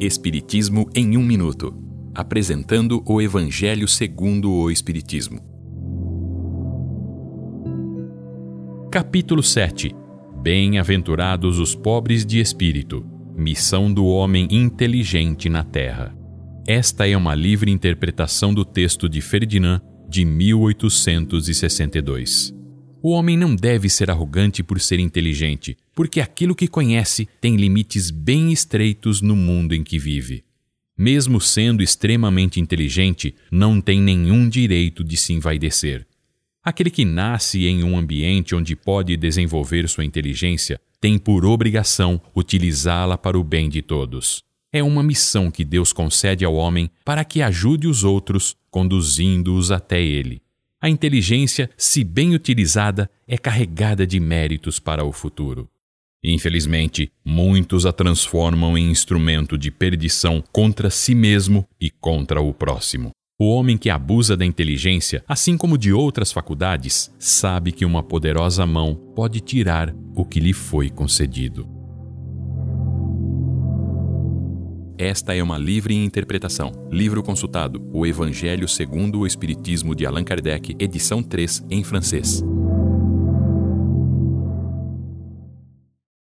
Espiritismo em um minuto, apresentando o Evangelho segundo o Espiritismo. Capítulo 7. Bem-aventurados os pobres de espírito. Missão do homem inteligente na terra. Esta é uma livre interpretação do texto de Ferdinand de 1862. O homem não deve ser arrogante por ser inteligente, porque aquilo que conhece tem limites bem estreitos no mundo em que vive. Mesmo sendo extremamente inteligente, não tem nenhum direito de se envaidecer. Aquele que nasce em um ambiente onde pode desenvolver sua inteligência tem por obrigação utilizá-la para o bem de todos. É uma missão que Deus concede ao homem para que ajude os outros, conduzindo-os até ele. A inteligência, se bem utilizada, é carregada de méritos para o futuro. Infelizmente, muitos a transformam em instrumento de perdição contra si mesmo e contra o próximo. O homem que abusa da inteligência, assim como de outras faculdades, sabe que uma poderosa mão pode tirar o que lhe foi concedido. Esta é uma livre interpretação. Livro consultado: O Evangelho segundo o Espiritismo de Allan Kardec, edição 3, em francês.